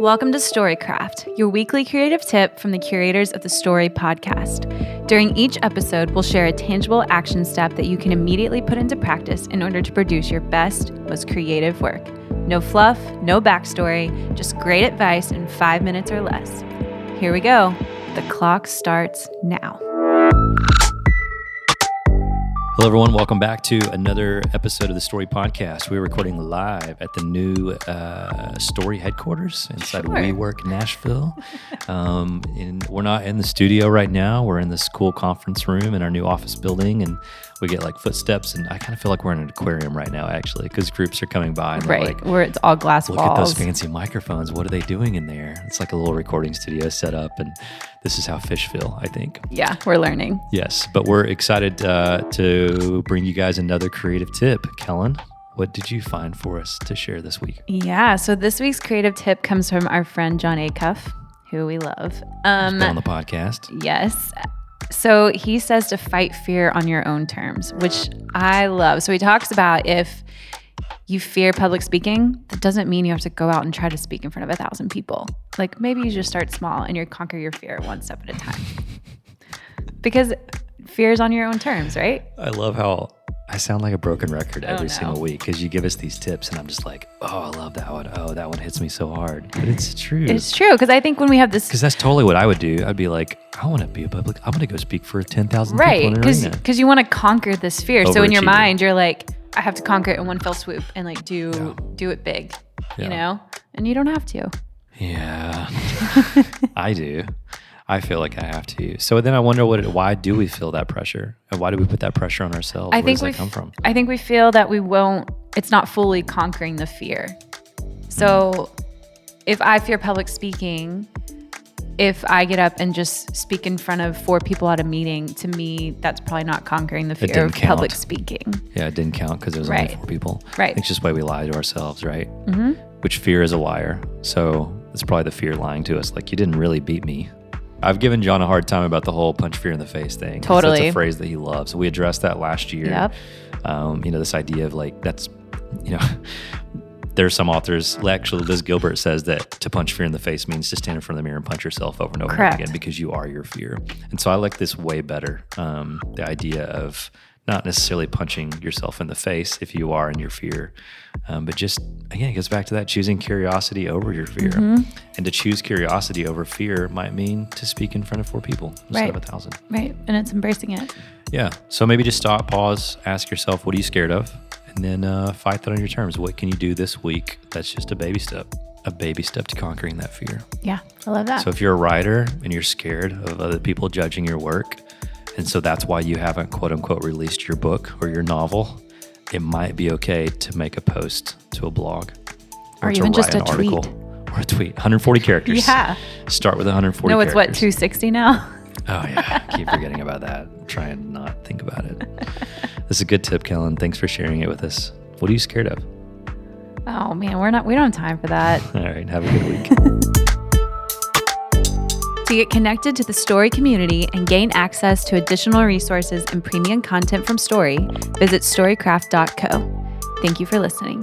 Welcome to Storycraft, your weekly creative tip from the curators of the Story podcast. During each episode, we'll share a tangible action step that you can immediately put into practice in order to produce your best, most creative work. No fluff, no backstory, just great advice in five minutes or less. Here we go. The clock starts now. Hello, everyone. Welcome back to another episode of the Story Podcast. We're recording live at the new uh, Story headquarters inside Sure. WeWork Nashville. um, and we're not in the studio right now. We're in this cool conference room in our new office building, and we get like footsteps. And I kind of feel like we're in an aquarium right now, actually, because groups are coming by and they're Right, like, where it's all glass Look walls. at those fancy microphones. What are they doing in there? It's like a little recording studio set up, and this is how fish feel, I think. Yeah, we're learning. Yes, but we're excited uh, to bring you guys another creative tip. Kellen, what did you find for us to share this week? Yeah, so this week's creative tip comes from our friend Jon Acuff, who we love. Um, Been on the podcast. Yes. So he says to fight fear on your own terms, which I love. So he talks about if you fear public speaking, that doesn't mean you have to go out and try to speak in front of a thousand people. Like maybe you just start small and you conquer your fear one step at a time. because fear is on your own terms, right? I love how I sound like a broken record oh, every no. single week because you give us these tips, and I'm just like, oh, I love that one. Oh, that one hits me so hard. But it's true. It's true. Because I think when we have this Because that's totally what I would do. I'd be like, I want to be a public. I'm going to go speak for 10,000 people right because because you want to conquer this fear so in your mind you're like i have to conquer it in one fell swoop and like do Yeah. do it big Yeah. you know and you don't have to Yeah, I do. I feel like I have to. So then I wonder what. It, why do we feel that pressure, and why do we put that pressure on ourselves? i Where think does we that come from? i think we feel that we won't it's not fully conquering the fear so if i fear public speaking if i get up and just speak in front of four people at a meeting to me that's probably not conquering the fear of public speaking Yeah, it didn't count because there was Right. only four people. Right. It's just why we lie to ourselves, right? Mm-hmm. Which fear is a liar. So it's probably the fear lying to us. Like you didn't really beat me. I've given Jon a hard time about the whole punch fear in the face thing. Totally. That's a phrase that he loves. We addressed that last year. Yep. Um, you know, this idea of like, that's, you know, there's some authors, actually, Liz Gilbert says that to punch fear in the face means to stand in front of the mirror and punch yourself over and over Correct. again because you are your fear. And so I like this way better. Um, the idea of not necessarily punching yourself in the face if you are in your fear, um, but just, again, it goes back to that choosing curiosity over your fear. Mm-hmm. And to choose curiosity over fear might mean to speak in front of four people instead Right. of a thousand. right and it's embracing it Yeah. So maybe just stop, pause, ask yourself, what are you scared of? And then uh, fight that on your terms. What can you do this week? That's just a baby step, a baby step to conquering that fear. yeah i love that So if you're a writer and you're scared of other people judging your work, and so that's why you haven't quote unquote released your book or your novel, it might be okay to make a post to a blog Or to even just a an tweet. or a tweet. 140 characters. Yeah. Start with 140 no it's what 260 now Oh yeah, I keep forgetting about that. Try and not think about it. This is a good tip, Kellen. Thanks for sharing it with us. What are you scared of? Oh man, we're not we don't have time for that. All right, have a good week. To get connected to the Story community and gain access to additional resources and premium content from Story, visit storycraft.co. Thank you for listening.